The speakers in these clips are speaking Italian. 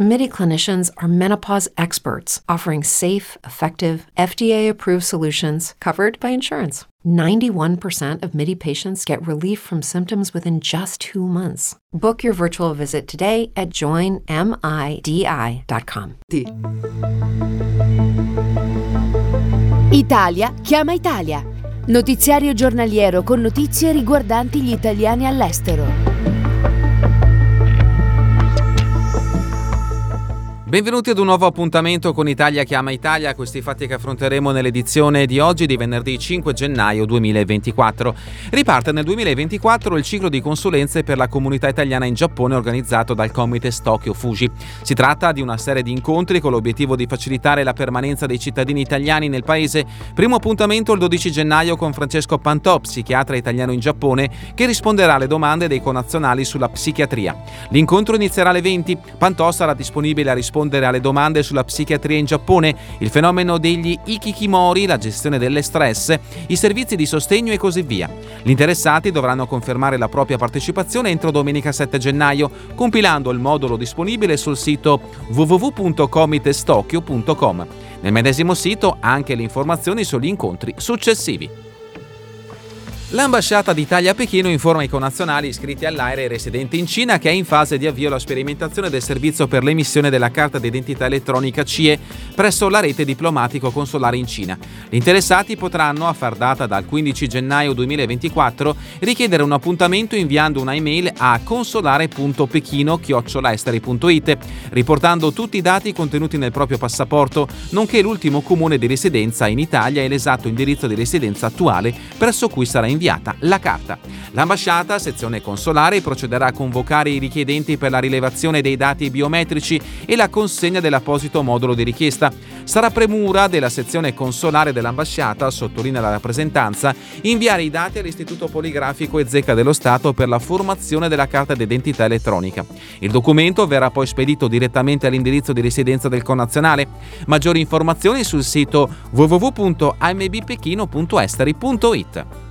MIDI clinicians are menopause experts offering safe, effective, FDA approved solutions covered by insurance. 91% of MIDI patients get relief from symptoms within just two months. Book your virtual visit today at joinmidi.com. Italia chiama Italia. Notiziario giornaliero con notizie riguardanti gli italiani all'estero. Benvenuti ad un nuovo appuntamento con Italia chiama Italia, questi fatti che affronteremo nell'edizione di oggi di venerdì 5 gennaio 2024. Riparte nel 2024 il ciclo di consulenze per la comunità italiana in Giappone organizzato dal Comites Tokyo Fuji. Si tratta di una serie di incontri con l'obiettivo di facilitare la permanenza dei cittadini italiani nel paese. Primo appuntamento il 12 gennaio con Francesco Pantò, psichiatra italiano in Giappone, che risponderà alle domande dei connazionali sulla psichiatria. L'incontro inizierà alle 20. Pantò sarà disponibile a rispondere rispondere alle domande sulla psichiatria in Giappone, il fenomeno degli ikikimori, la gestione delle stress, i servizi di sostegno e così via. Gli interessati dovranno confermare la propria partecipazione entro domenica 7 gennaio, compilando il modulo disponibile sul sito www.comitestokyo.com. Nel medesimo sito anche le informazioni sugli incontri successivi. L'ambasciata d'Italia a Pechino informa i connazionali iscritti all'AIRE e residenti in Cina che è in fase di avvio la sperimentazione del servizio per l'emissione della carta d'identità elettronica CIE presso la rete diplomatico-consolare in Cina. Gli interessati potranno, a far data dal 15 gennaio 2024, richiedere un appuntamento inviando una email a consolare.pechino-esteri.it, riportando tutti i dati contenuti nel proprio passaporto, nonché l'ultimo comune di residenza in Italia e l'esatto indirizzo di residenza attuale presso cui sarà inviato inviata la carta. L'ambasciata, sezione consolare, procederà a convocare i richiedenti per la rilevazione dei dati biometrici e la consegna dell'apposito modulo di richiesta. Sarà premura della sezione consolare dell'ambasciata, sottolinea la rappresentanza, inviare i dati all'Istituto Poligrafico e Zecca dello Stato per la formazione della carta d'identità elettronica. Il documento verrà poi spedito direttamente all'indirizzo di residenza del connazionale. Maggiori informazioni sul sito www.ambpechino.esteri.it.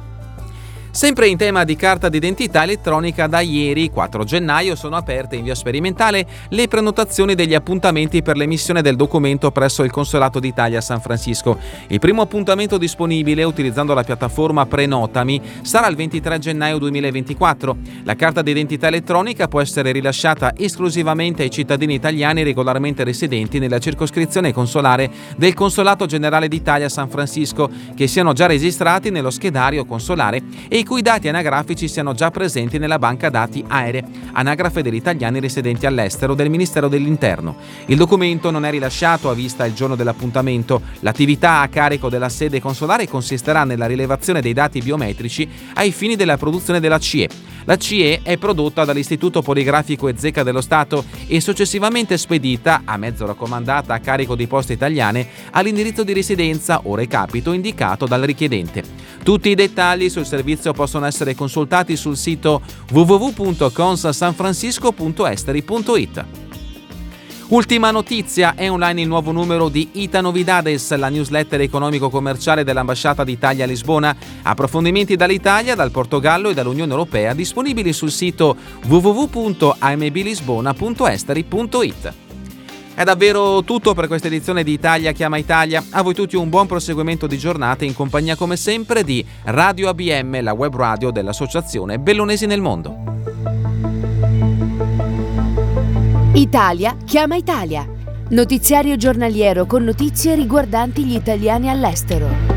Sempre in tema di carta d'identità elettronica, da ieri, 4 gennaio, sono aperte in via sperimentale le prenotazioni degli appuntamenti per l'emissione del documento presso il Consolato d'Italia a San Francisco. Il primo appuntamento disponibile, utilizzando la piattaforma Prenotami, sarà il 23 gennaio 2024. La carta d'identità elettronica può essere rilasciata esclusivamente ai cittadini italiani regolarmente residenti nella circoscrizione consolare del Consolato Generale d'Italia a San Francisco, che siano già registrati nello schedario consolare e cui dati anagrafici siano già presenti nella banca dati AERE, anagrafe degli italiani residenti all'estero del Ministero dell'Interno. Il documento non è rilasciato a vista il giorno dell'appuntamento. L'attività a carico della sede consolare consisterà nella rilevazione dei dati biometrici ai fini della produzione della CIE. La CIE è prodotta dall'Istituto Poligrafico e Zecca dello Stato e successivamente spedita, a mezzo raccomandata a carico di poste italiane, all'indirizzo di residenza o recapito indicato dal richiedente. Tutti i dettagli sul servizio possono essere consultati sul sito www.consasanfrancisco.esteri.it. Ultima notizia, è online il nuovo numero di Ita Novidades, la newsletter economico-commerciale dell'Ambasciata d'Italia a Lisbona. Approfondimenti dall'Italia, dal Portogallo e dall'Unione Europea disponibili sul sito www.amblisbona.esteri.it. È davvero tutto per questa edizione di Italia Chiama Italia. A voi tutti un buon proseguimento di giornata in compagnia come sempre di Radio ABM, la web radio dell'Associazione Bellonesi nel Mondo. Italia Chiama Italia. Notiziario giornaliero con notizie riguardanti gli italiani all'estero.